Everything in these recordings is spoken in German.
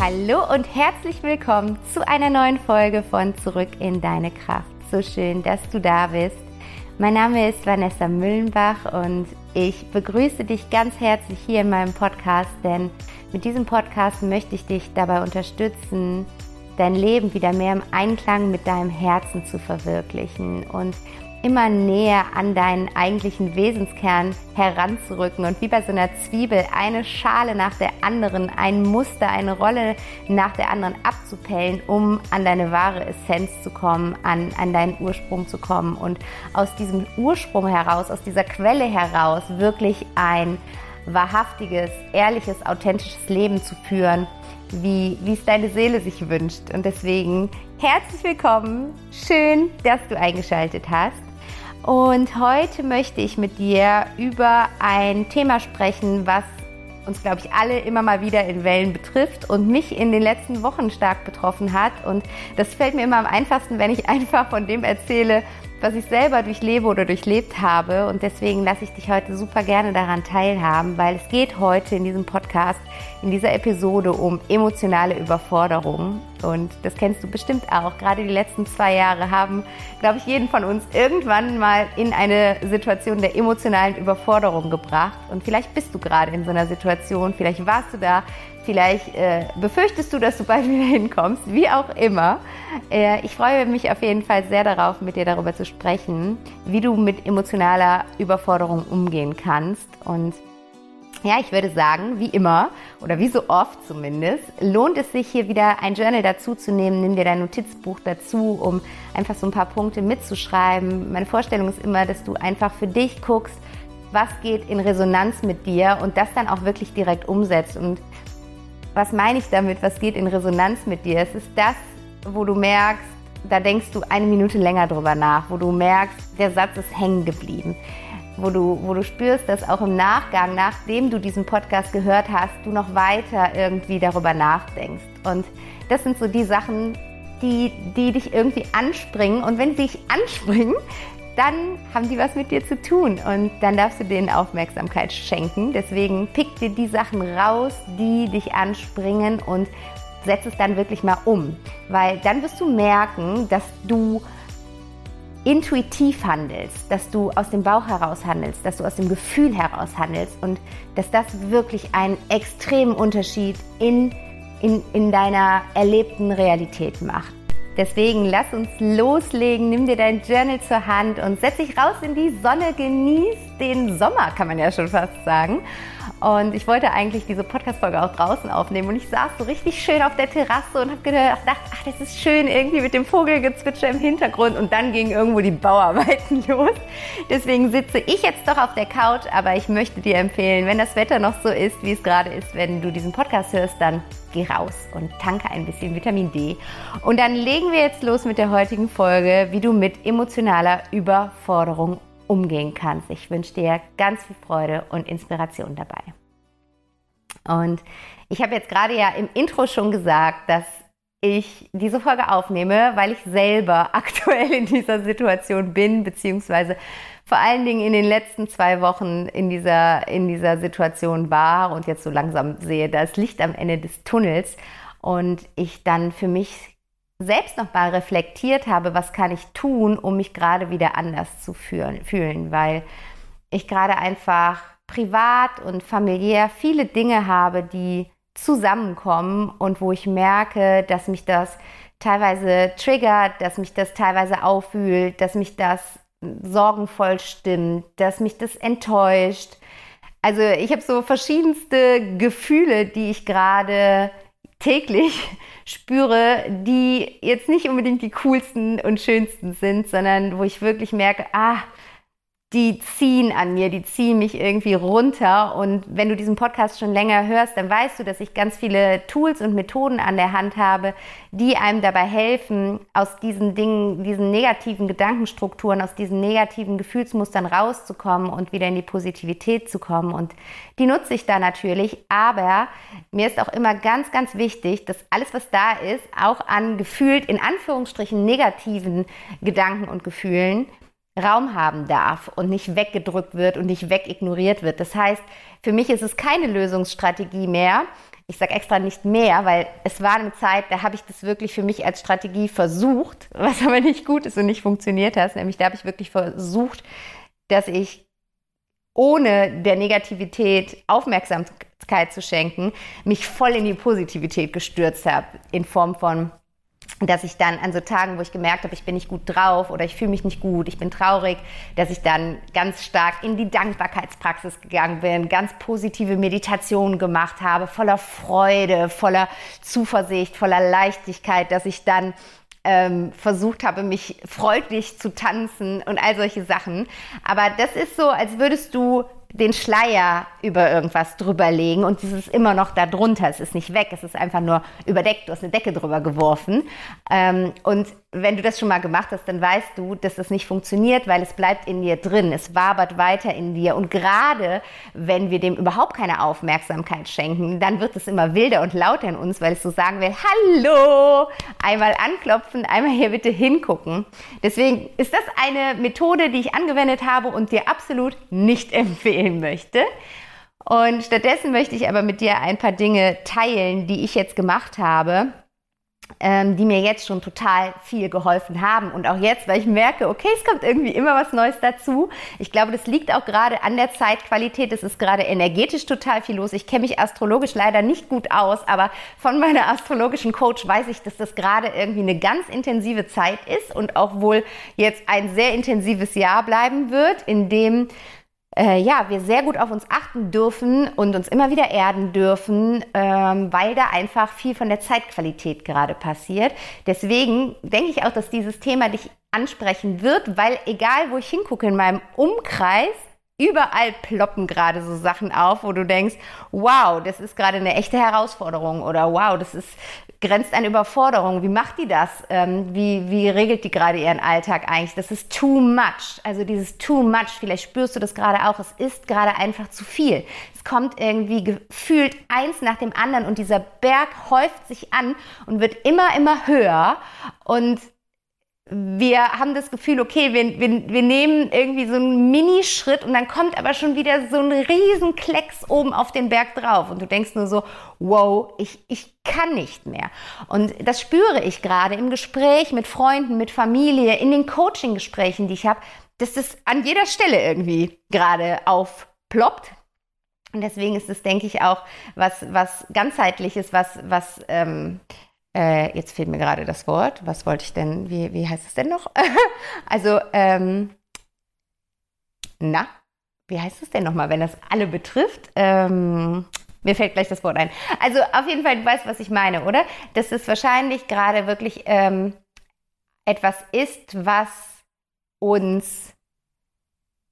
Hallo und herzlich willkommen zu einer neuen Folge von Zurück in deine Kraft. So schön, dass du da bist. Mein Name ist Vanessa Müllenbach und ich begrüße dich ganz herzlich hier in meinem Podcast, denn mit diesem Podcast möchte ich dich dabei unterstützen, dein Leben wieder mehr im Einklang mit deinem Herzen zu verwirklichen und immer näher an deinen eigentlichen Wesenskern heranzurücken und wie bei so einer Zwiebel eine Schale nach der anderen, ein Muster, eine Rolle nach der anderen abzupellen, um an deine wahre Essenz zu kommen, an, an deinen Ursprung zu kommen und aus diesem Ursprung heraus, aus dieser Quelle heraus wirklich ein wahrhaftiges, ehrliches, authentisches Leben zu führen, wie, wie es deine Seele sich wünscht. Und deswegen herzlich willkommen, schön, dass du eingeschaltet hast. Und heute möchte ich mit dir über ein Thema sprechen, was uns, glaube ich, alle immer mal wieder in Wellen betrifft und mich in den letzten Wochen stark betroffen hat. Und das fällt mir immer am einfachsten, wenn ich einfach von dem erzähle, was ich selber durchlebe oder durchlebt habe. Und deswegen lasse ich dich heute super gerne daran teilhaben, weil es geht heute in diesem Podcast, in dieser Episode um emotionale Überforderung. Und das kennst du bestimmt auch. Gerade die letzten zwei Jahre haben, glaube ich, jeden von uns irgendwann mal in eine Situation der emotionalen Überforderung gebracht. Und vielleicht bist du gerade in so einer Situation, vielleicht warst du da, Vielleicht äh, befürchtest du, dass du bald wieder hinkommst, wie auch immer. Äh, ich freue mich auf jeden Fall sehr darauf, mit dir darüber zu sprechen, wie du mit emotionaler Überforderung umgehen kannst. Und ja, ich würde sagen, wie immer oder wie so oft zumindest, lohnt es sich hier wieder ein Journal dazu zu nehmen. Nimm dir dein Notizbuch dazu, um einfach so ein paar Punkte mitzuschreiben. Meine Vorstellung ist immer, dass du einfach für dich guckst, was geht in Resonanz mit dir und das dann auch wirklich direkt umsetzt. Und was meine ich damit? Was geht in Resonanz mit dir? Es ist das, wo du merkst, da denkst du eine Minute länger drüber nach, wo du merkst, der Satz ist hängen geblieben, wo du, wo du spürst, dass auch im Nachgang, nachdem du diesen Podcast gehört hast, du noch weiter irgendwie darüber nachdenkst. Und das sind so die Sachen, die, die dich irgendwie anspringen. Und wenn sie dich anspringen, dann haben die was mit dir zu tun und dann darfst du denen Aufmerksamkeit schenken. Deswegen pick dir die Sachen raus, die dich anspringen und setz es dann wirklich mal um, weil dann wirst du merken, dass du intuitiv handelst, dass du aus dem Bauch heraus handelst, dass du aus dem Gefühl heraus handelst und dass das wirklich einen extremen Unterschied in, in, in deiner erlebten Realität macht. Deswegen lass uns loslegen, nimm dir dein Journal zur Hand und setz dich raus in die Sonne, genieß den Sommer, kann man ja schon fast sagen. Und ich wollte eigentlich diese Podcast-Folge auch draußen aufnehmen und ich saß so richtig schön auf der Terrasse und habe gedacht, ach, das ist schön irgendwie mit dem Vogelgezwitscher im Hintergrund und dann gingen irgendwo die Bauarbeiten los. Deswegen sitze ich jetzt doch auf der Couch, aber ich möchte dir empfehlen, wenn das Wetter noch so ist, wie es gerade ist, wenn du diesen Podcast hörst, dann geh raus und tanke ein bisschen Vitamin D. Und dann legen wir jetzt los mit der heutigen Folge, wie du mit emotionaler Überforderung umgehen kannst. Ich wünsche dir ganz viel Freude und Inspiration dabei. Und ich habe jetzt gerade ja im Intro schon gesagt, dass ich diese Folge aufnehme, weil ich selber aktuell in dieser Situation bin, beziehungsweise vor allen Dingen in den letzten zwei Wochen in dieser, in dieser Situation war und jetzt so langsam sehe, da ist Licht am Ende des Tunnels und ich dann für mich selbst noch mal reflektiert habe, was kann ich tun, um mich gerade wieder anders zu fühlen, fühlen weil ich gerade einfach privat und familiär viele Dinge habe, die zusammenkommen und wo ich merke, dass mich das teilweise triggert, dass mich das teilweise auffühlt, dass mich das sorgenvoll stimmt, dass mich das enttäuscht. Also ich habe so verschiedenste Gefühle, die ich gerade täglich spüre, die jetzt nicht unbedingt die coolsten und schönsten sind, sondern wo ich wirklich merke, ah, die ziehen an mir, die ziehen mich irgendwie runter. Und wenn du diesen Podcast schon länger hörst, dann weißt du, dass ich ganz viele Tools und Methoden an der Hand habe, die einem dabei helfen, aus diesen Dingen, diesen negativen Gedankenstrukturen, aus diesen negativen Gefühlsmustern rauszukommen und wieder in die Positivität zu kommen. Und die nutze ich da natürlich. Aber mir ist auch immer ganz, ganz wichtig, dass alles, was da ist, auch an gefühlt in Anführungsstrichen negativen Gedanken und Gefühlen Raum haben darf und nicht weggedrückt wird und nicht wegignoriert wird. Das heißt, für mich ist es keine Lösungsstrategie mehr, Ich sage extra nicht mehr, weil es war eine Zeit, da habe ich das wirklich für mich als Strategie versucht, was aber nicht gut ist und nicht funktioniert hat. Nämlich da habe ich wirklich versucht, dass ich ohne der Negativität Aufmerksamkeit zu schenken, mich voll in die Positivität gestürzt habe in Form von dass ich dann an so Tagen, wo ich gemerkt habe, ich bin nicht gut drauf oder ich fühle mich nicht gut, ich bin traurig, dass ich dann ganz stark in die Dankbarkeitspraxis gegangen bin, ganz positive Meditationen gemacht habe, voller Freude, voller Zuversicht, voller Leichtigkeit, dass ich dann ähm, versucht habe, mich freundlich zu tanzen und all solche Sachen. Aber das ist so, als würdest du den Schleier über irgendwas drüber legen und es ist immer noch da drunter. Es ist nicht weg, es ist einfach nur überdeckt. Du hast eine Decke drüber geworfen. Ähm, und wenn du das schon mal gemacht hast, dann weißt du, dass das nicht funktioniert, weil es bleibt in dir drin. Es wabert weiter in dir. Und gerade wenn wir dem überhaupt keine Aufmerksamkeit schenken, dann wird es immer wilder und lauter in uns, weil es so sagen will, hallo, einmal anklopfen, einmal hier bitte hingucken. Deswegen ist das eine Methode, die ich angewendet habe und dir absolut nicht empfehlen möchte. Und stattdessen möchte ich aber mit dir ein paar Dinge teilen, die ich jetzt gemacht habe ähm, die mir jetzt schon total viel geholfen haben. Und auch jetzt, weil ich merke, okay, es kommt irgendwie immer was Neues dazu. Ich glaube, das liegt auch gerade an der Zeitqualität. Es ist gerade energetisch total viel los. Ich kenne mich astrologisch leider nicht gut aus, aber von meiner astrologischen Coach weiß ich, dass das gerade irgendwie eine ganz intensive Zeit ist und auch wohl jetzt ein sehr intensives Jahr bleiben wird, in dem äh, ja, wir sehr gut auf uns achten dürfen und uns immer wieder erden dürfen, ähm, weil da einfach viel von der Zeitqualität gerade passiert. Deswegen denke ich auch, dass dieses Thema dich ansprechen wird, weil egal wo ich hingucke in meinem Umkreis, überall ploppen gerade so Sachen auf, wo du denkst, wow, das ist gerade eine echte Herausforderung oder wow, das ist grenzt an Überforderung. Wie macht die das? Ähm, wie, wie regelt die gerade ihren Alltag eigentlich? Das ist too much. Also dieses too much, vielleicht spürst du das gerade auch, es ist gerade einfach zu viel. Es kommt irgendwie gefühlt eins nach dem anderen und dieser Berg häuft sich an und wird immer, immer höher und wir haben das Gefühl, okay, wir, wir, wir nehmen irgendwie so einen Minischritt und dann kommt aber schon wieder so ein riesen Klecks oben auf den Berg drauf und du denkst nur so, wow, ich, ich kann nicht mehr. Und das spüre ich gerade im Gespräch mit Freunden, mit Familie, in den Coaching-Gesprächen, die ich habe, dass das an jeder Stelle irgendwie gerade aufploppt. Und deswegen ist es, denke ich, auch was, was ganzheitliches, was, was ähm, äh, jetzt fehlt mir gerade das Wort. Was wollte ich denn? Wie, wie heißt es denn noch? also, ähm, na, wie heißt es denn nochmal, wenn das alle betrifft? Ähm, mir fällt gleich das Wort ein. Also auf jeden Fall, du weißt, was ich meine, oder? Dass es wahrscheinlich gerade wirklich ähm, etwas ist, was uns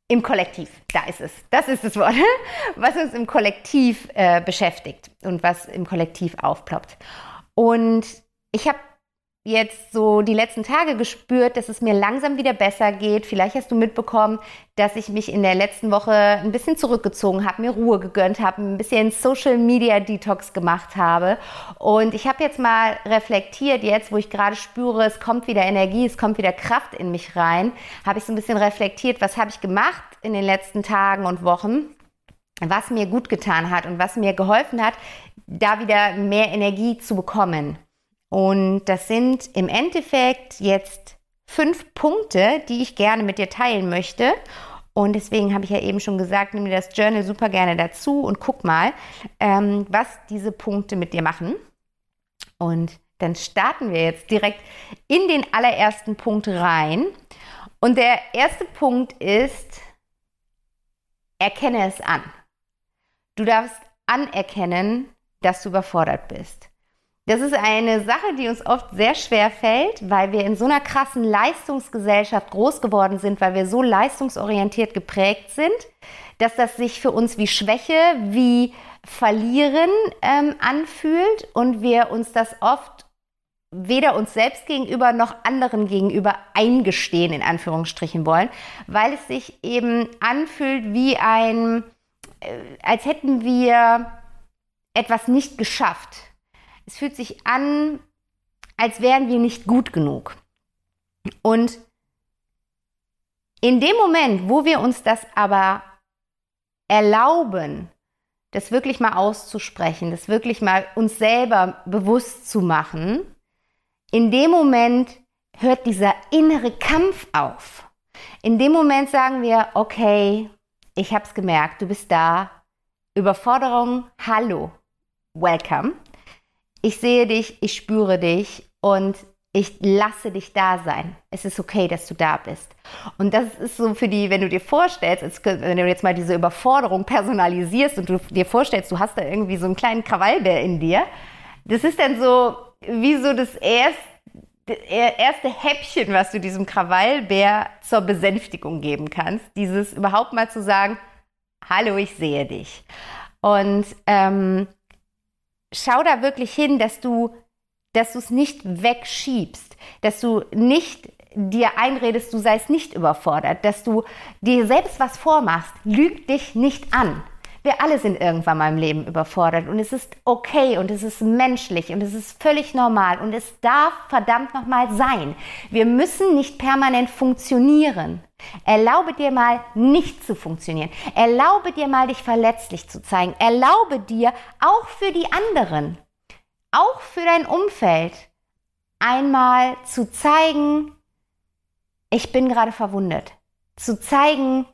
im Kollektiv, da ist es, das ist das Wort, was uns im Kollektiv äh, beschäftigt und was im Kollektiv aufploppt. Und ich habe jetzt so die letzten Tage gespürt, dass es mir langsam wieder besser geht. Vielleicht hast du mitbekommen, dass ich mich in der letzten Woche ein bisschen zurückgezogen habe, mir Ruhe gegönnt habe, ein bisschen Social Media Detox gemacht habe. Und ich habe jetzt mal reflektiert, jetzt wo ich gerade spüre, es kommt wieder Energie, es kommt wieder Kraft in mich rein, habe ich so ein bisschen reflektiert, was habe ich gemacht in den letzten Tagen und Wochen was mir gut getan hat und was mir geholfen hat, da wieder mehr Energie zu bekommen. Und das sind im Endeffekt jetzt fünf Punkte, die ich gerne mit dir teilen möchte. Und deswegen habe ich ja eben schon gesagt, nimm dir das Journal super gerne dazu und guck mal, ähm, was diese Punkte mit dir machen. Und dann starten wir jetzt direkt in den allerersten Punkt rein. Und der erste Punkt ist, erkenne es an. Du darfst anerkennen, dass du überfordert bist. Das ist eine Sache, die uns oft sehr schwer fällt, weil wir in so einer krassen Leistungsgesellschaft groß geworden sind, weil wir so leistungsorientiert geprägt sind, dass das sich für uns wie Schwäche, wie Verlieren ähm, anfühlt und wir uns das oft weder uns selbst gegenüber noch anderen gegenüber eingestehen, in Anführungsstrichen wollen, weil es sich eben anfühlt wie ein als hätten wir etwas nicht geschafft. Es fühlt sich an, als wären wir nicht gut genug. Und in dem Moment, wo wir uns das aber erlauben, das wirklich mal auszusprechen, das wirklich mal uns selber bewusst zu machen, in dem Moment hört dieser innere Kampf auf. In dem Moment sagen wir, okay, ich habe es gemerkt, du bist da. Überforderung, hallo, welcome. Ich sehe dich, ich spüre dich und ich lasse dich da sein. Es ist okay, dass du da bist. Und das ist so für die, wenn du dir vorstellst, wenn du jetzt mal diese Überforderung personalisierst und du dir vorstellst, du hast da irgendwie so einen kleinen Krawallbär in dir, das ist dann so wie so das erste, erste Häppchen, was du diesem Krawallbär zur Besänftigung geben kannst. Dieses überhaupt mal zu sagen, hallo, ich sehe dich. Und ähm, schau da wirklich hin, dass du dass du es nicht wegschiebst, dass du nicht dir einredest, du seist nicht überfordert, dass du dir selbst was vormachst. Lüg dich nicht an. Wir alle sind irgendwann mal im Leben überfordert und es ist okay und es ist menschlich und es ist völlig normal und es darf verdammt nochmal sein. Wir müssen nicht permanent funktionieren. Erlaube dir mal nicht zu funktionieren. Erlaube dir mal dich verletzlich zu zeigen. Erlaube dir auch für die anderen auch für dein Umfeld einmal zu zeigen, ich bin gerade verwundet. Zu zeigen,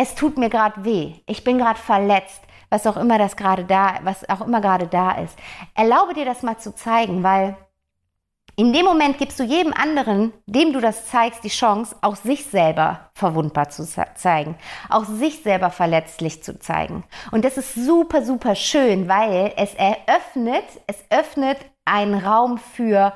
es tut mir gerade weh. Ich bin gerade verletzt. Was auch immer das gerade da, was auch immer gerade da ist. Erlaube dir das mal zu zeigen, weil in dem Moment gibst du jedem anderen, dem du das zeigst, die Chance, auch sich selber verwundbar zu zeigen, auch sich selber verletzlich zu zeigen. Und das ist super, super schön, weil es eröffnet, es öffnet einen Raum für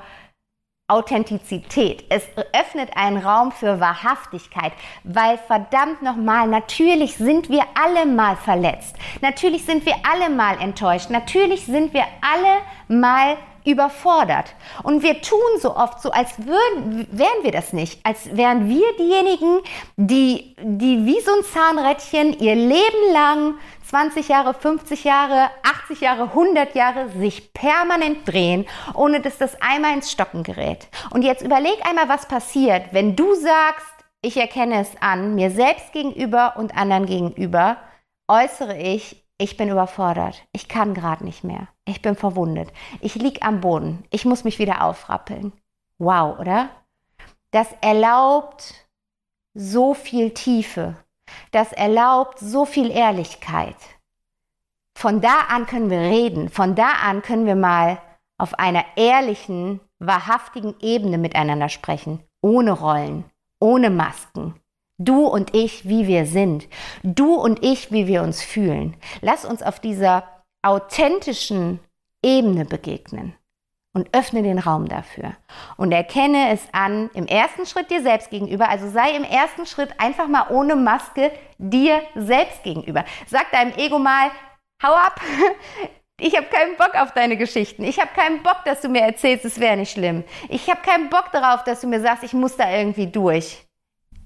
Authentizität. Es öffnet einen Raum für Wahrhaftigkeit, weil verdammt nochmal, natürlich sind wir alle mal verletzt. Natürlich sind wir alle mal enttäuscht. Natürlich sind wir alle mal überfordert. Und wir tun so oft so, als würden, wären wir das nicht, als wären wir diejenigen, die, die wie so ein Zahnrädchen ihr Leben lang 20 Jahre, 50 Jahre, 80 Jahre, 100 Jahre sich permanent drehen, ohne dass das einmal ins Stocken gerät. Und jetzt überleg einmal, was passiert, wenn du sagst, ich erkenne es an, mir selbst gegenüber und anderen gegenüber, äußere ich, ich bin überfordert. Ich kann gerade nicht mehr. Ich bin verwundet. Ich lieg am Boden. Ich muss mich wieder aufrappeln. Wow, oder? Das erlaubt so viel Tiefe. Das erlaubt so viel Ehrlichkeit. Von da an können wir reden. Von da an können wir mal auf einer ehrlichen, wahrhaftigen Ebene miteinander sprechen. Ohne Rollen, ohne Masken, Du und ich, wie wir sind. Du und ich, wie wir uns fühlen. Lass uns auf dieser authentischen Ebene begegnen und öffne den Raum dafür und erkenne es an im ersten Schritt dir selbst gegenüber. Also sei im ersten Schritt einfach mal ohne Maske dir selbst gegenüber. Sag deinem Ego mal, hau ab. Ich habe keinen Bock auf deine Geschichten. Ich habe keinen Bock, dass du mir erzählst, es wäre nicht schlimm. Ich habe keinen Bock darauf, dass du mir sagst, ich muss da irgendwie durch.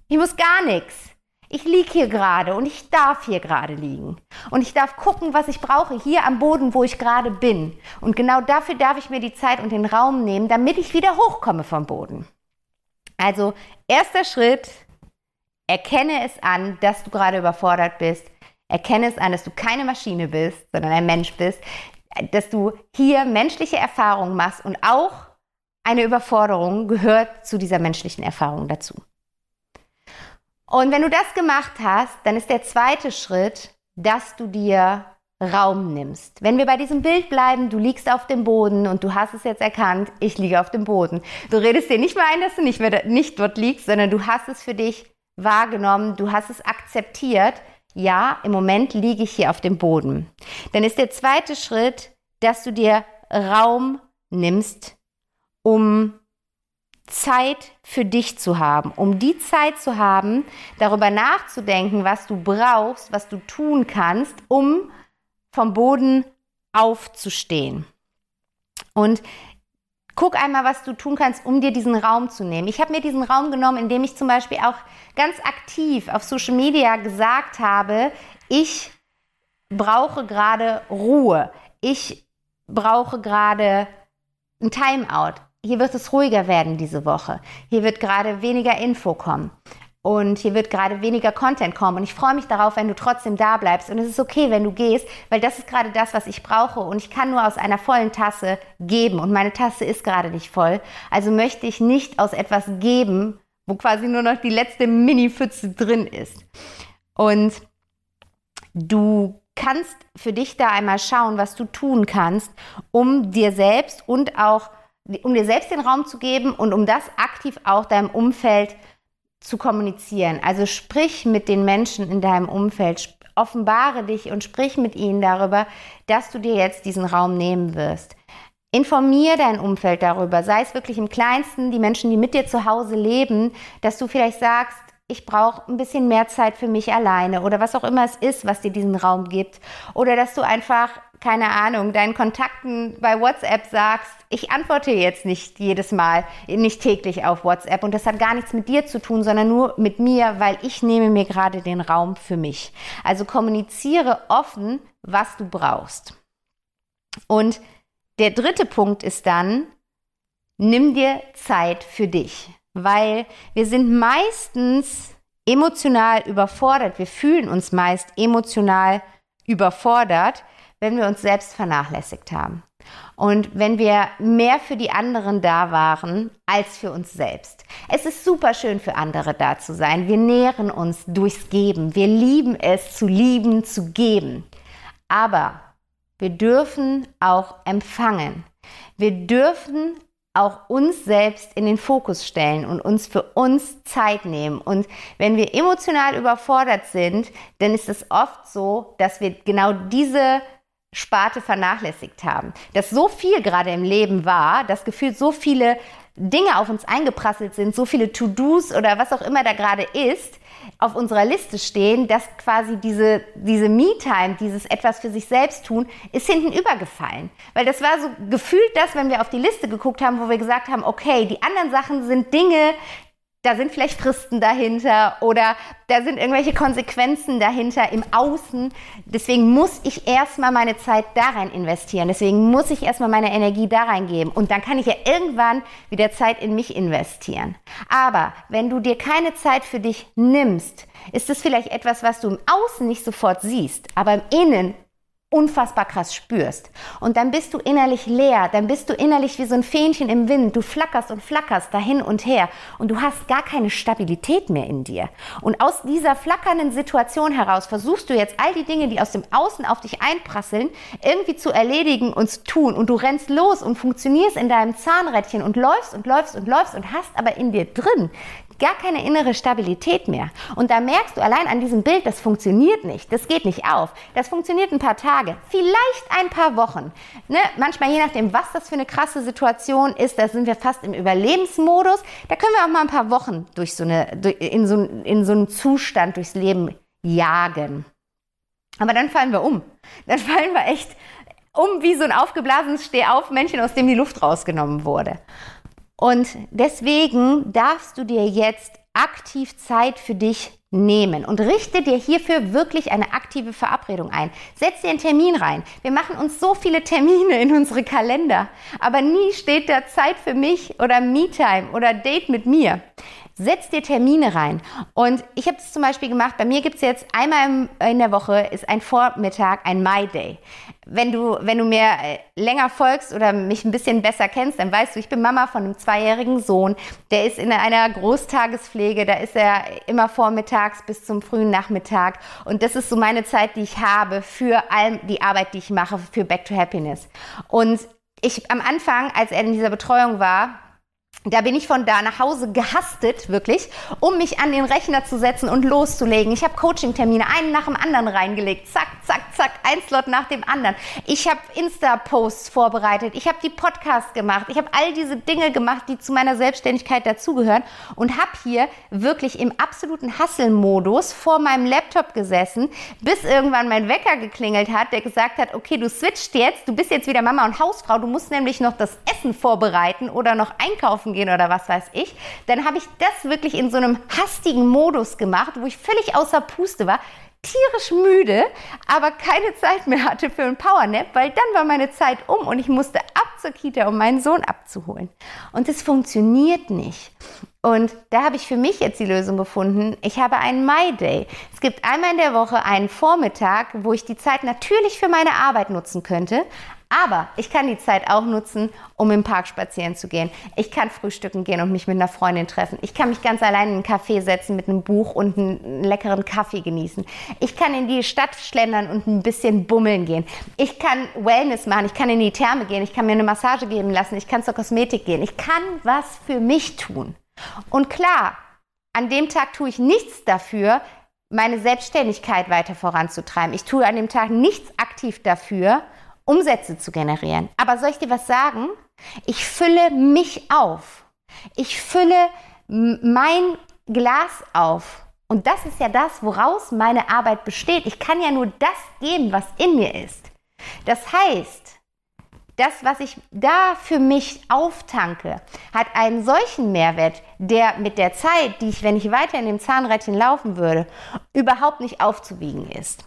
Ich muss gar nichts. Ich liege hier gerade und ich darf hier gerade liegen. Und ich darf gucken, was ich brauche, hier am Boden, wo ich gerade bin. Und genau dafür darf ich mir die Zeit und den Raum nehmen, damit ich wieder hochkomme vom Boden. Also, erster Schritt, erkenne es an, dass du gerade überfordert bist. Erkenne es an, dass du keine Maschine bist, sondern ein Mensch bist. Dass du hier menschliche Erfahrungen machst und auch eine Überforderung gehört zu dieser menschlichen Erfahrung dazu. Und wenn du das gemacht hast, dann ist der zweite Schritt, dass du dir Raum nimmst. Wenn wir bei diesem Bild bleiben, du liegst auf dem Boden und du hast es jetzt erkannt, ich liege auf dem Boden. Du redest dir nicht mehr ein, dass du nicht, mehr, nicht dort liegst, sondern du hast es für dich wahrgenommen, du hast es akzeptiert. Ja, im Moment liege ich hier auf dem Boden. Dann ist der zweite Schritt, dass du dir Raum nimmst, um Zeit für dich zu haben, um die Zeit zu haben, darüber nachzudenken, was du brauchst, was du tun kannst, um vom Boden aufzustehen. Und guck einmal, was du tun kannst, um dir diesen Raum zu nehmen. Ich habe mir diesen Raum genommen, indem ich zum Beispiel auch ganz aktiv auf Social Media gesagt habe, ich brauche gerade Ruhe. Ich brauche gerade ein Timeout hier wird es ruhiger werden diese Woche. Hier wird gerade weniger Info kommen. und hier wird gerade weniger Content kommen und ich freue mich darauf, wenn du trotzdem da bleibst und es ist okay, wenn du gehst, weil das ist gerade das, was ich brauche und ich kann nur aus einer vollen Tasse geben und meine Tasse ist gerade nicht voll. Also möchte ich nicht aus etwas geben, wo quasi nur noch die letzte Mini-Pfütze drin ist. Und du kannst für dich da einmal schauen, was du tun kannst, um dir selbst und auch um dir selbst den Raum zu geben und um das aktiv auch deinem Umfeld zu kommunizieren. Also sprich mit den Menschen in deinem Umfeld, offenbare dich und sprich mit ihnen darüber, dass du dir jetzt diesen Raum nehmen wirst. Informier dein Umfeld darüber, sei es wirklich im kleinsten, die Menschen, die mit dir zu Hause leben, dass du vielleicht sagst, ich brauche ein bisschen mehr Zeit für mich alleine oder was auch immer es ist, was dir diesen Raum gibt. Oder dass du einfach, keine Ahnung, deinen Kontakten bei WhatsApp sagst, ich antworte jetzt nicht jedes Mal, nicht täglich auf WhatsApp und das hat gar nichts mit dir zu tun, sondern nur mit mir, weil ich nehme mir gerade den Raum für mich. Also kommuniziere offen, was du brauchst. Und der dritte Punkt ist dann, nimm dir Zeit für dich weil wir sind meistens emotional überfordert. Wir fühlen uns meist emotional überfordert, wenn wir uns selbst vernachlässigt haben. Und wenn wir mehr für die anderen da waren als für uns selbst. Es ist super schön für andere da zu sein. Wir nähren uns durchs Geben. Wir lieben es zu lieben, zu geben. Aber wir dürfen auch empfangen. Wir dürfen auch uns selbst in den Fokus stellen und uns für uns Zeit nehmen. Und wenn wir emotional überfordert sind, dann ist es oft so, dass wir genau diese Sparte vernachlässigt haben. Dass so viel gerade im Leben war, dass gefühlt so viele Dinge auf uns eingeprasselt sind, so viele To-Dos oder was auch immer da gerade ist, auf unserer Liste stehen, dass quasi diese, diese Me-Time, dieses etwas für sich selbst tun, ist hinten übergefallen. Weil das war so gefühlt das, wenn wir auf die Liste geguckt haben, wo wir gesagt haben, okay, die anderen Sachen sind Dinge, da sind vielleicht Fristen dahinter oder da sind irgendwelche Konsequenzen dahinter im Außen. Deswegen muss ich erstmal meine Zeit da rein investieren. Deswegen muss ich erstmal meine Energie da reingeben. Und dann kann ich ja irgendwann wieder Zeit in mich investieren. Aber wenn du dir keine Zeit für dich nimmst, ist es vielleicht etwas, was du im Außen nicht sofort siehst, aber im Innen unfassbar krass spürst. Und dann bist du innerlich leer, dann bist du innerlich wie so ein Fähnchen im Wind. Du flackerst und flackerst dahin und her und du hast gar keine Stabilität mehr in dir. Und aus dieser flackernden Situation heraus versuchst du jetzt all die Dinge, die aus dem Außen auf dich einprasseln, irgendwie zu erledigen und zu tun. Und du rennst los und funktionierst in deinem Zahnrädchen und läufst und läufst und läufst und hast aber in dir drin gar keine innere Stabilität mehr. Und da merkst du allein an diesem Bild, das funktioniert nicht, das geht nicht auf. Das funktioniert ein paar Tage, vielleicht ein paar Wochen. Ne? Manchmal je nachdem, was das für eine krasse Situation ist, da sind wir fast im Überlebensmodus. Da können wir auch mal ein paar Wochen durch so eine, in, so, in so einem Zustand durchs Leben jagen. Aber dann fallen wir um. Dann fallen wir echt um wie so ein aufgeblasenes Stehaufmännchen, aus dem die Luft rausgenommen wurde. Und deswegen darfst du dir jetzt aktiv Zeit für dich nehmen und richte dir hierfür wirklich eine aktive Verabredung ein. Setz dir einen Termin rein. Wir machen uns so viele Termine in unsere Kalender, aber nie steht da Zeit für mich oder Me-Time oder Date mit mir. Setz dir Termine rein. Und ich habe es zum Beispiel gemacht, bei mir gibt es jetzt einmal in der Woche ist ein Vormittag, ein My Day. Wenn du, wenn du mir äh, länger folgst oder mich ein bisschen besser kennst, dann weißt du, ich bin Mama von einem zweijährigen Sohn. Der ist in einer Großtagespflege, da ist er immer vormittags bis zum frühen Nachmittag. Und das ist so meine Zeit, die ich habe für all die Arbeit, die ich mache, für Back to Happiness. Und ich am Anfang, als er in dieser Betreuung war, da bin ich von da nach Hause gehastet, wirklich, um mich an den Rechner zu setzen und loszulegen. Ich habe Coaching-Termine einen nach dem anderen reingelegt. Zack, zack, zack, ein Slot nach dem anderen. Ich habe Insta-Posts vorbereitet. Ich habe die Podcasts gemacht. Ich habe all diese Dinge gemacht, die zu meiner Selbstständigkeit dazugehören und habe hier wirklich im absoluten Hustle-Modus vor meinem Laptop gesessen, bis irgendwann mein Wecker geklingelt hat, der gesagt hat, okay, du switcht jetzt, du bist jetzt wieder Mama und Hausfrau, du musst nämlich noch das Essen vorbereiten oder noch einkaufen einkaufen gehen oder was weiß ich, dann habe ich das wirklich in so einem hastigen Modus gemacht, wo ich völlig außer Puste war, tierisch müde, aber keine Zeit mehr hatte für einen Powernap, weil dann war meine Zeit um und ich musste ab zur Kita, um meinen Sohn abzuholen. Und es funktioniert nicht. Und da habe ich für mich jetzt die Lösung gefunden. Ich habe einen My Day. Es gibt einmal in der Woche einen Vormittag, wo ich die Zeit natürlich für meine Arbeit nutzen könnte, aber ich kann die Zeit auch nutzen, um im Park spazieren zu gehen. Ich kann frühstücken gehen und mich mit einer Freundin treffen. Ich kann mich ganz allein in einen Café setzen mit einem Buch und einen leckeren Kaffee genießen. Ich kann in die Stadt schlendern und ein bisschen bummeln gehen. Ich kann Wellness machen. Ich kann in die Therme gehen. Ich kann mir eine Massage geben lassen. Ich kann zur Kosmetik gehen. Ich kann was für mich tun. Und klar, an dem Tag tue ich nichts dafür, meine Selbstständigkeit weiter voranzutreiben. Ich tue an dem Tag nichts aktiv dafür, Umsätze zu generieren. Aber soll ich dir was sagen? Ich fülle mich auf. Ich fülle mein Glas auf. Und das ist ja das, woraus meine Arbeit besteht. Ich kann ja nur das geben, was in mir ist. Das heißt, das, was ich da für mich auftanke, hat einen solchen Mehrwert, der mit der Zeit, die ich, wenn ich weiter in dem Zahnrädchen laufen würde, überhaupt nicht aufzuwiegen ist.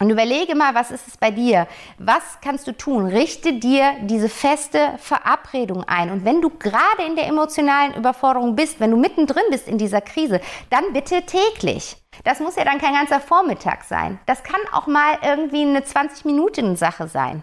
Und überlege mal, was ist es bei dir? Was kannst du tun? Richte dir diese feste Verabredung ein. Und wenn du gerade in der emotionalen Überforderung bist, wenn du mittendrin bist in dieser Krise, dann bitte täglich. Das muss ja dann kein ganzer Vormittag sein. Das kann auch mal irgendwie eine 20-Minuten-Sache sein.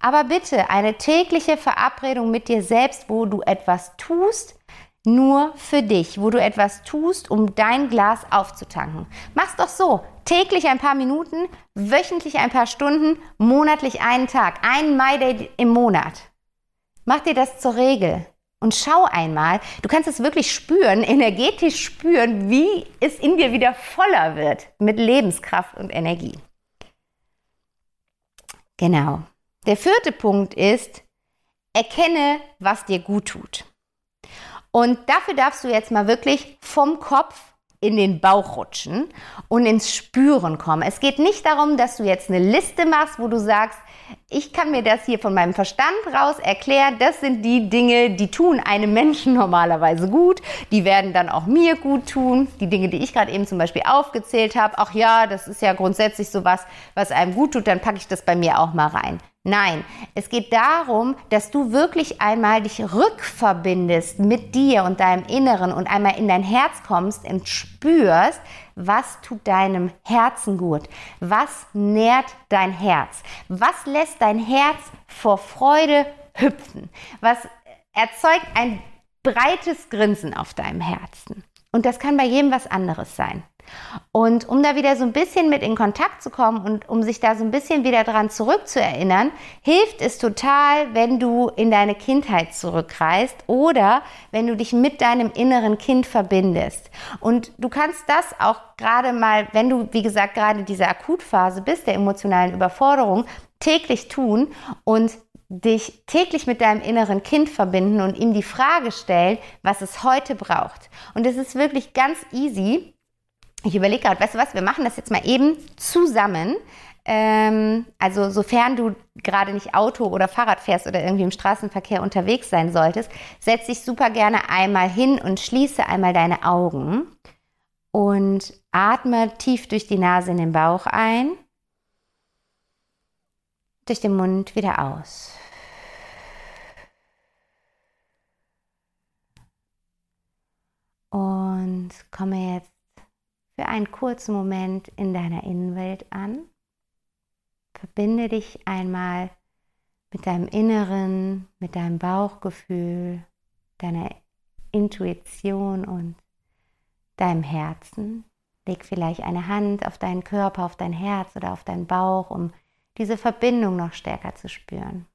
Aber bitte eine tägliche Verabredung mit dir selbst, wo du etwas tust, nur für dich, wo du etwas tust, um dein Glas aufzutanken. Mach's doch so. Täglich ein paar Minuten, wöchentlich ein paar Stunden, monatlich einen Tag, einen My im Monat. Mach dir das zur Regel und schau einmal, du kannst es wirklich spüren, energetisch spüren, wie es in dir wieder voller wird mit Lebenskraft und Energie. Genau. Der vierte Punkt ist, erkenne, was dir gut tut. Und dafür darfst du jetzt mal wirklich vom Kopf in den Bauch rutschen und ins Spüren kommen. Es geht nicht darum, dass du jetzt eine Liste machst, wo du sagst, ich kann mir das hier von meinem Verstand raus erklären. Das sind die Dinge, die tun einem Menschen normalerweise gut. Die werden dann auch mir gut tun. Die Dinge, die ich gerade eben zum Beispiel aufgezählt habe. Ach ja, das ist ja grundsätzlich sowas, was einem gut tut. Dann packe ich das bei mir auch mal rein. Nein, es geht darum, dass du wirklich einmal dich rückverbindest mit dir und deinem Inneren und einmal in dein Herz kommst und spürst, was tut deinem Herzen gut? Was nährt dein Herz? Was lässt dein Herz vor Freude hüpfen? Was erzeugt ein breites Grinsen auf deinem Herzen? Und das kann bei jedem was anderes sein. Und um da wieder so ein bisschen mit in Kontakt zu kommen und um sich da so ein bisschen wieder dran zurückzuerinnern, hilft es total, wenn du in deine Kindheit zurückreist oder wenn du dich mit deinem inneren Kind verbindest. Und du kannst das auch gerade mal, wenn du, wie gesagt, gerade diese Akutphase bist, der emotionalen Überforderung, täglich tun und dich täglich mit deinem inneren Kind verbinden und ihm die Frage stellen, was es heute braucht. Und es ist wirklich ganz easy ich überlege gerade, weißt du was, wir machen das jetzt mal eben zusammen. Ähm, also sofern du gerade nicht Auto oder Fahrrad fährst oder irgendwie im Straßenverkehr unterwegs sein solltest, setz dich super gerne einmal hin und schließe einmal deine Augen und atme tief durch die Nase in den Bauch ein, durch den Mund wieder aus. Und komme jetzt für einen kurzen Moment in deiner Innenwelt an. Verbinde dich einmal mit deinem Inneren, mit deinem Bauchgefühl, deiner Intuition und deinem Herzen. Leg vielleicht eine Hand auf deinen Körper, auf dein Herz oder auf deinen Bauch, um diese Verbindung noch stärker zu spüren.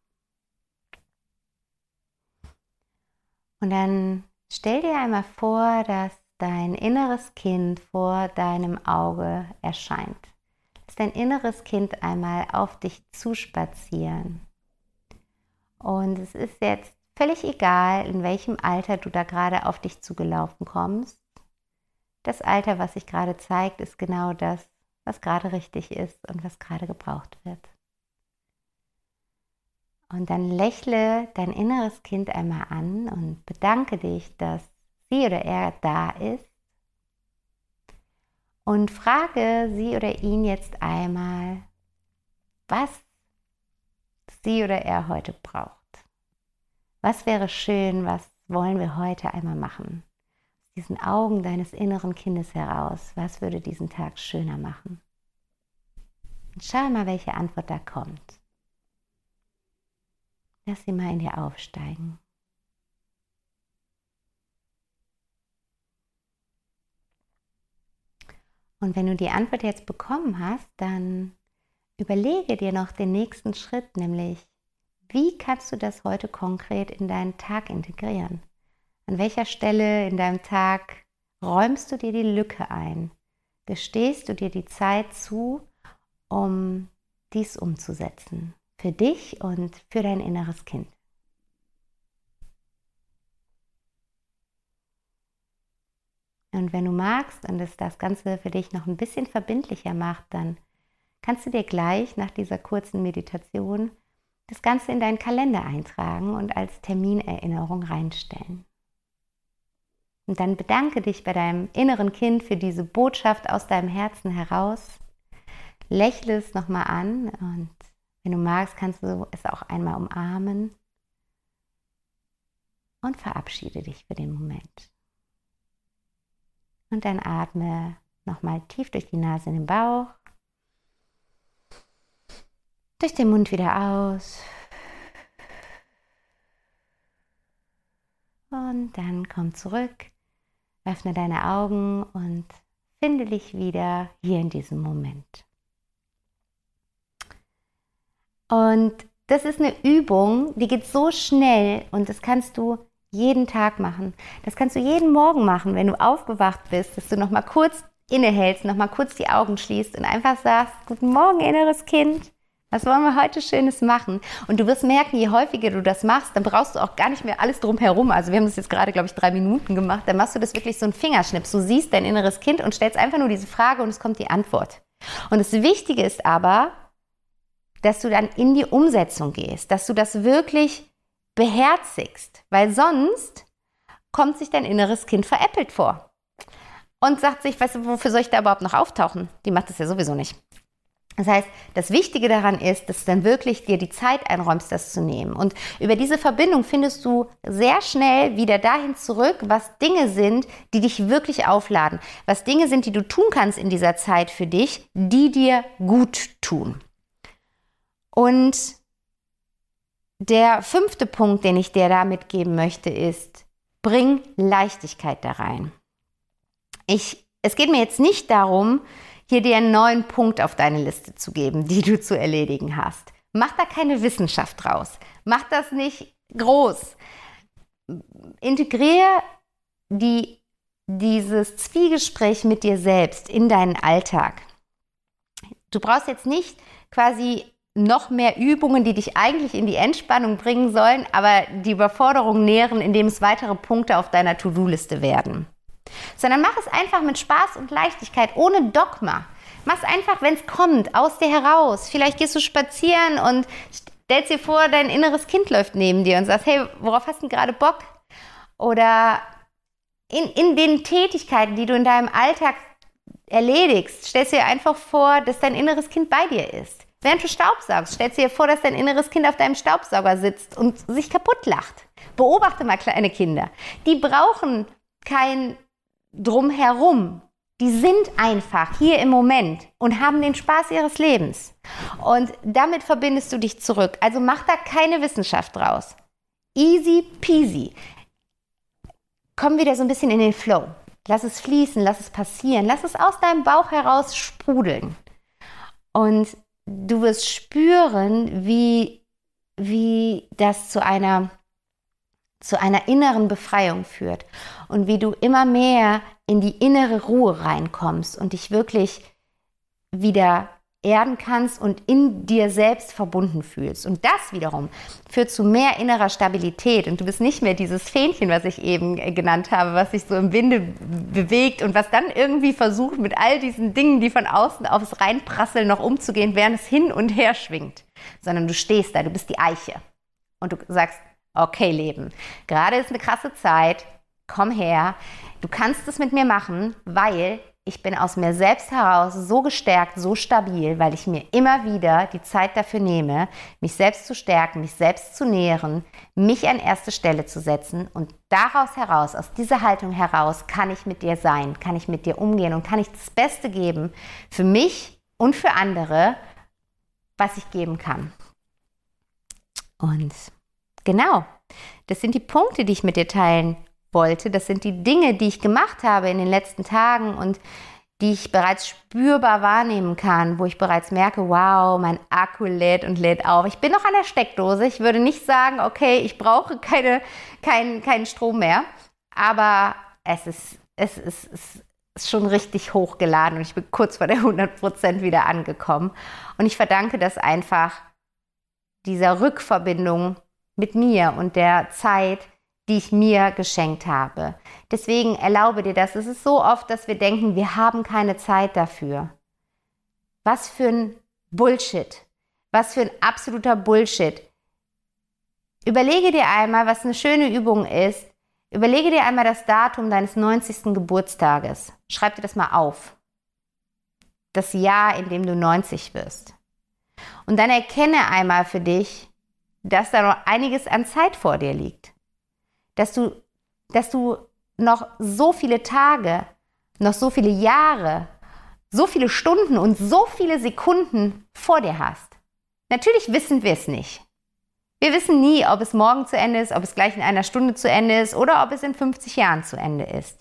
Und dann stell dir einmal vor, dass dein inneres Kind vor deinem Auge erscheint. Lass dein inneres Kind einmal auf dich zuspazieren. Und es ist jetzt völlig egal, in welchem Alter du da gerade auf dich zugelaufen kommst. Das Alter, was sich gerade zeigt, ist genau das, was gerade richtig ist und was gerade gebraucht wird. Und dann lächle dein inneres Kind einmal an und bedanke dich, dass sie oder er da ist. Und frage sie oder ihn jetzt einmal, was sie oder er heute braucht. Was wäre schön, was wollen wir heute einmal machen? Aus diesen Augen deines inneren Kindes heraus, was würde diesen Tag schöner machen? Und schau mal, welche Antwort da kommt. Lass sie mal in dir aufsteigen. Und wenn du die Antwort jetzt bekommen hast, dann überlege dir noch den nächsten Schritt, nämlich, wie kannst du das heute konkret in deinen Tag integrieren? An welcher Stelle in deinem Tag räumst du dir die Lücke ein? Gestehst du dir die Zeit zu, um dies umzusetzen? Für dich und für dein inneres Kind. Und wenn du magst und es das Ganze für dich noch ein bisschen verbindlicher macht, dann kannst du dir gleich nach dieser kurzen Meditation das Ganze in deinen Kalender eintragen und als Terminerinnerung reinstellen. Und dann bedanke dich bei deinem inneren Kind für diese Botschaft aus deinem Herzen heraus. Lächle es nochmal an und wenn du magst, kannst du es auch einmal umarmen und verabschiede dich für den Moment. Und dann atme nochmal tief durch die Nase in den Bauch, durch den Mund wieder aus. Und dann komm zurück, öffne deine Augen und finde dich wieder hier in diesem Moment. Und das ist eine Übung, die geht so schnell und das kannst du jeden Tag machen. Das kannst du jeden Morgen machen, wenn du aufgewacht bist, dass du noch mal kurz innehältst, noch mal kurz die Augen schließt und einfach sagst: Guten Morgen, inneres Kind. Was wollen wir heute Schönes machen? Und du wirst merken, je häufiger du das machst, dann brauchst du auch gar nicht mehr alles drumherum. Also wir haben das jetzt gerade, glaube ich, drei Minuten gemacht. Dann machst du das wirklich so ein Fingerschnips. Du siehst dein inneres Kind und stellst einfach nur diese Frage und es kommt die Antwort. Und das Wichtige ist aber, dass du dann in die Umsetzung gehst, dass du das wirklich beherzigst, weil sonst kommt sich dein inneres Kind veräppelt vor und sagt sich, weißt du, wofür soll ich da überhaupt noch auftauchen? Die macht das ja sowieso nicht. Das heißt, das Wichtige daran ist, dass du dann wirklich dir die Zeit einräumst, das zu nehmen. Und über diese Verbindung findest du sehr schnell wieder dahin zurück, was Dinge sind, die dich wirklich aufladen. Was Dinge sind, die du tun kannst in dieser Zeit für dich, die dir gut tun. Und der fünfte Punkt, den ich dir da mitgeben möchte, ist, bring Leichtigkeit da rein. Ich, es geht mir jetzt nicht darum, hier dir einen neuen Punkt auf deine Liste zu geben, die du zu erledigen hast. Mach da keine Wissenschaft draus. Mach das nicht groß. Integriere die, dieses Zwiegespräch mit dir selbst in deinen Alltag. Du brauchst jetzt nicht quasi noch mehr Übungen, die dich eigentlich in die Entspannung bringen sollen, aber die Überforderung nähren, indem es weitere Punkte auf deiner To-Do-Liste werden. Sondern mach es einfach mit Spaß und Leichtigkeit, ohne Dogma. Mach es einfach, wenn es kommt, aus dir heraus. Vielleicht gehst du spazieren und stellst dir vor, dein inneres Kind läuft neben dir und sagst, hey, worauf hast du gerade Bock? Oder in, in den Tätigkeiten, die du in deinem Alltag erledigst, stellst dir einfach vor, dass dein inneres Kind bei dir ist. Während du Staubsaugst, stellst du dir vor, dass dein inneres Kind auf deinem Staubsauger sitzt und sich kaputt lacht. Beobachte mal kleine Kinder. Die brauchen kein Drumherum. Die sind einfach hier im Moment und haben den Spaß ihres Lebens. Und damit verbindest du dich zurück. Also mach da keine Wissenschaft draus. Easy peasy. Komm wieder so ein bisschen in den Flow. Lass es fließen, lass es passieren, lass es aus deinem Bauch heraus sprudeln. Und du wirst spüren, wie, wie das zu einer, zu einer inneren Befreiung führt und wie du immer mehr in die innere Ruhe reinkommst und dich wirklich wieder erden kannst und in dir selbst verbunden fühlst. Und das wiederum führt zu mehr innerer Stabilität und du bist nicht mehr dieses Fähnchen, was ich eben äh, genannt habe, was sich so im Winde bewegt und was dann irgendwie versucht, mit all diesen Dingen, die von außen aufs Reinprasseln noch umzugehen, während es hin und her schwingt. Sondern du stehst da, du bist die Eiche und du sagst, okay Leben, gerade ist eine krasse Zeit, komm her, du kannst es mit mir machen, weil ich bin aus mir selbst heraus so gestärkt, so stabil, weil ich mir immer wieder die Zeit dafür nehme, mich selbst zu stärken, mich selbst zu nähren, mich an erste Stelle zu setzen und daraus heraus, aus dieser Haltung heraus, kann ich mit dir sein, kann ich mit dir umgehen und kann ich das Beste geben für mich und für andere, was ich geben kann. Und genau, das sind die Punkte, die ich mit dir teilen wollte. Das sind die Dinge, die ich gemacht habe in den letzten Tagen und die ich bereits spürbar wahrnehmen kann, wo ich bereits merke, wow, mein Akku lädt und lädt auf. Ich bin noch an der Steckdose. Ich würde nicht sagen, okay, ich brauche keine, keinen, keinen Strom mehr. Aber es ist, es ist, es ist schon richtig hochgeladen und ich bin kurz vor der 100% wieder angekommen. Und ich verdanke das einfach dieser Rückverbindung mit mir und der Zeit, die ich mir geschenkt habe. Deswegen erlaube dir das. Es ist so oft, dass wir denken, wir haben keine Zeit dafür. Was für ein Bullshit. Was für ein absoluter Bullshit. Überlege dir einmal, was eine schöne Übung ist. Überlege dir einmal das Datum deines 90. Geburtstages. Schreib dir das mal auf. Das Jahr, in dem du 90 wirst. Und dann erkenne einmal für dich, dass da noch einiges an Zeit vor dir liegt dass du, dass du noch so viele Tage, noch so viele Jahre, so viele Stunden und so viele Sekunden vor dir hast. Natürlich wissen wir es nicht. Wir wissen nie, ob es morgen zu Ende ist, ob es gleich in einer Stunde zu Ende ist oder ob es in 50 Jahren zu Ende ist.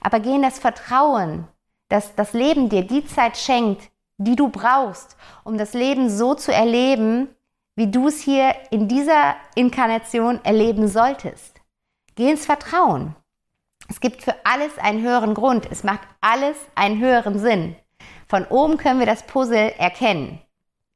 Aber geh in das Vertrauen, dass das Leben dir die Zeit schenkt, die du brauchst, um das Leben so zu erleben, wie du es hier in dieser Inkarnation erleben solltest. Geh ins Vertrauen. Es gibt für alles einen höheren Grund. Es macht alles einen höheren Sinn. Von oben können wir das Puzzle erkennen.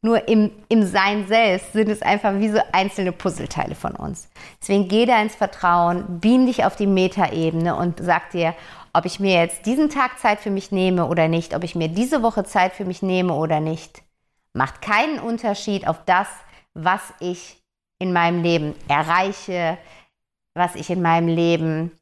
Nur im, im Sein selbst sind es einfach wie so einzelne Puzzleteile von uns. Deswegen geh da ins Vertrauen, beam dich auf die Metaebene und sag dir, ob ich mir jetzt diesen Tag Zeit für mich nehme oder nicht, ob ich mir diese Woche Zeit für mich nehme oder nicht, macht keinen Unterschied auf das, was ich in meinem Leben erreiche, was ich in meinem Leben,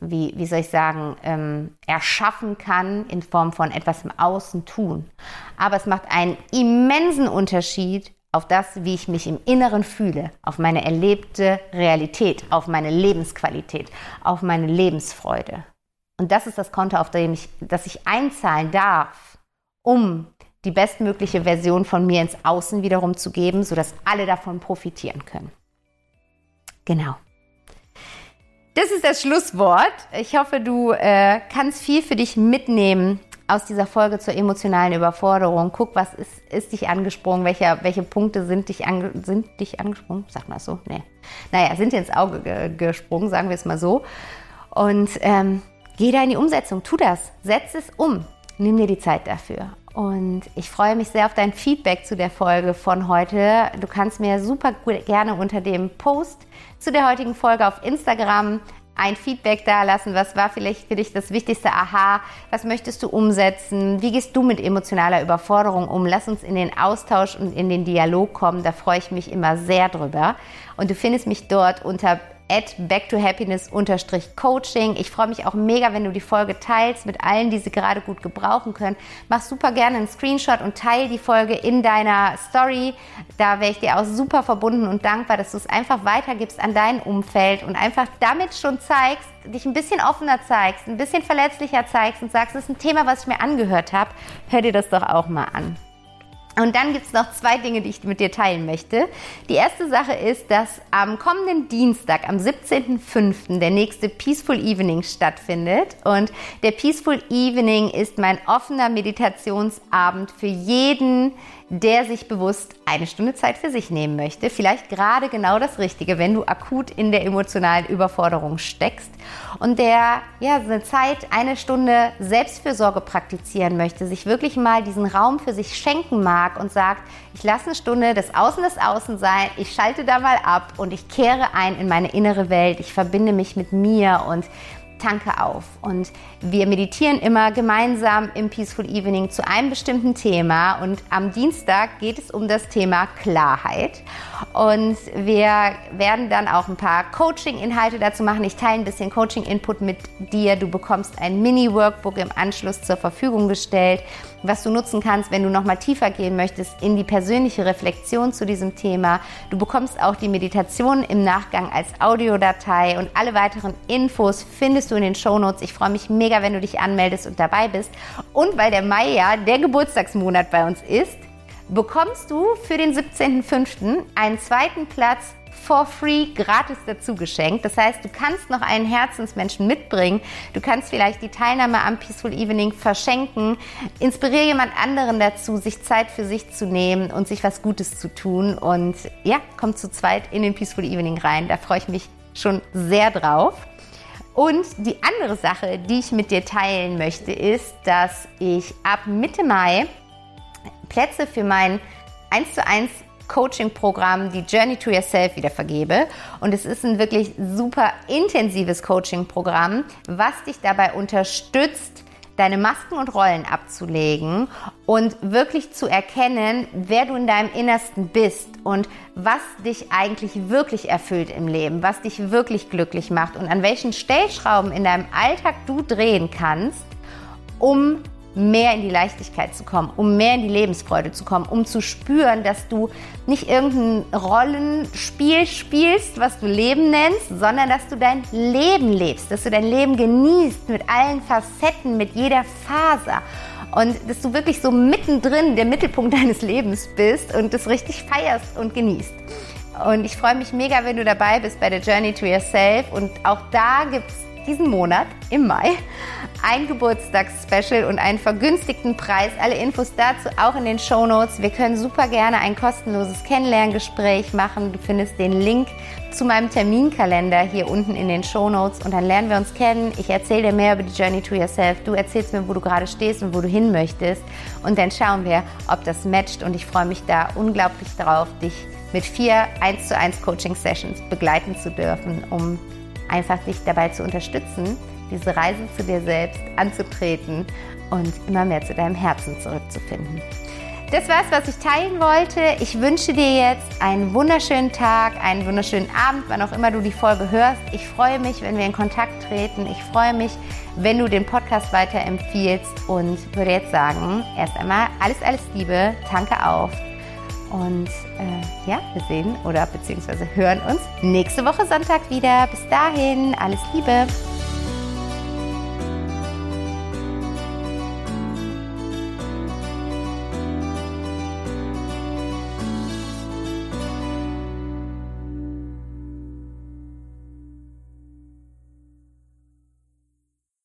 wie, wie soll ich sagen, ähm, erschaffen kann in Form von etwas im Außen tun. Aber es macht einen immensen Unterschied auf das, wie ich mich im Inneren fühle, auf meine erlebte Realität, auf meine Lebensqualität, auf meine Lebensfreude. Und das ist das Konto, auf dem ich, das ich einzahlen darf, um die bestmögliche Version von mir ins Außen wiederum zu geben, sodass alle davon profitieren können. Genau. Das ist das Schlusswort. Ich hoffe, du äh, kannst viel für dich mitnehmen aus dieser Folge zur emotionalen Überforderung. Guck, was ist, ist dich angesprungen, welche, welche Punkte sind dich, ange, sind dich angesprungen, sag mal so, nee. Naja, sind dir ins Auge ge gesprungen, sagen wir es mal so. Und ähm, geh da in die Umsetzung, tu das, setz es um, nimm dir die Zeit dafür. Und ich freue mich sehr auf dein Feedback zu der Folge von heute. Du kannst mir super gerne unter dem Post zu der heutigen Folge auf Instagram ein Feedback da lassen. Was war vielleicht für dich das wichtigste Aha? Was möchtest du umsetzen? Wie gehst du mit emotionaler Überforderung um? Lass uns in den Austausch und in den Dialog kommen. Da freue ich mich immer sehr drüber. Und du findest mich dort unter at backtohappiness-coaching. Ich freue mich auch mega, wenn du die Folge teilst mit allen, die sie gerade gut gebrauchen können. Mach super gerne einen Screenshot und teile die Folge in deiner Story. Da wäre ich dir auch super verbunden und dankbar, dass du es einfach weitergibst an dein Umfeld und einfach damit schon zeigst, dich ein bisschen offener zeigst, ein bisschen verletzlicher zeigst und sagst, das ist ein Thema, was ich mir angehört habe. Hör dir das doch auch mal an. Und dann gibt es noch zwei Dinge, die ich mit dir teilen möchte. Die erste Sache ist, dass am kommenden Dienstag, am 17.05., der nächste Peaceful Evening stattfindet. Und der Peaceful Evening ist mein offener Meditationsabend für jeden, der sich bewusst eine Stunde Zeit für sich nehmen möchte. Vielleicht gerade genau das Richtige, wenn du akut in der emotionalen Überforderung steckst und der ja eine Zeit, eine Stunde Selbstfürsorge praktizieren möchte, sich wirklich mal diesen Raum für sich schenken mag und sagt, ich lasse eine Stunde das Außen das Außen sein, ich schalte da mal ab und ich kehre ein in meine innere Welt, ich verbinde mich mit mir und tanke auf. Und wir meditieren immer gemeinsam im Peaceful Evening zu einem bestimmten Thema. Und am Dienstag geht es um das Thema Klarheit. Und wir werden dann auch ein paar Coaching-Inhalte dazu machen. Ich teile ein bisschen Coaching-Input mit dir. Du bekommst ein Mini-Workbook im Anschluss zur Verfügung gestellt, was du nutzen kannst, wenn du nochmal tiefer gehen möchtest in die persönliche Reflexion zu diesem Thema. Du bekommst auch die Meditation im Nachgang als Audiodatei und alle weiteren Infos findest du in den Shownotes. Ich freue mich mega, wenn du dich anmeldest und dabei bist. Und weil der Mai ja der Geburtstagsmonat bei uns ist, bekommst du für den 17.05. einen zweiten Platz for free gratis dazu geschenkt. Das heißt, du kannst noch einen Herzensmenschen mitbringen. Du kannst vielleicht die Teilnahme am Peaceful Evening verschenken. Inspiriere jemand anderen dazu, sich Zeit für sich zu nehmen und sich was Gutes zu tun. Und ja, komm zu zweit in den Peaceful Evening rein. Da freue ich mich schon sehr drauf. Und die andere Sache, die ich mit dir teilen möchte, ist, dass ich ab Mitte Mai Plätze für mein 1 zu 1 Coaching-Programm, die Journey to Yourself, wieder vergebe. Und es ist ein wirklich super intensives Coaching-Programm, was dich dabei unterstützt, deine Masken und Rollen abzulegen und wirklich zu erkennen, wer du in deinem Innersten bist und was dich eigentlich wirklich erfüllt im Leben, was dich wirklich glücklich macht und an welchen Stellschrauben in deinem Alltag du drehen kannst, um mehr in die Leichtigkeit zu kommen, um mehr in die Lebensfreude zu kommen, um zu spüren, dass du nicht irgendein Rollenspiel spielst, was du Leben nennst, sondern dass du dein Leben lebst, dass du dein Leben genießt mit allen Facetten, mit jeder Faser und dass du wirklich so mittendrin der Mittelpunkt deines Lebens bist und das richtig feierst und genießt. Und ich freue mich mega, wenn du dabei bist bei der Journey to Yourself und auch da gibt es diesen Monat im Mai ein Geburtstagsspecial und einen vergünstigten Preis. Alle Infos dazu auch in den Show Notes. Wir können super gerne ein kostenloses Kennenlerngespräch machen. Du findest den Link zu meinem Terminkalender hier unten in den Show Notes und dann lernen wir uns kennen. Ich erzähle dir mehr über die Journey to Yourself. Du erzählst mir, wo du gerade stehst und wo du hin möchtest und dann schauen wir, ob das matcht und ich freue mich da unglaublich drauf, dich mit vier 1 zu 1 Coaching Sessions begleiten zu dürfen, um einfach dich dabei zu unterstützen, diese Reise zu dir selbst anzutreten und immer mehr zu deinem Herzen zurückzufinden. Das war's, was ich teilen wollte. Ich wünsche dir jetzt einen wunderschönen Tag, einen wunderschönen Abend, wann auch immer du die Folge hörst. Ich freue mich, wenn wir in Kontakt treten. Ich freue mich, wenn du den Podcast weiterempfiehlst und würde jetzt sagen, erst einmal alles, alles Liebe, tanke auf und äh, ja, wir sehen oder beziehungsweise hören uns nächste Woche Sonntag wieder. Bis dahin, alles Liebe.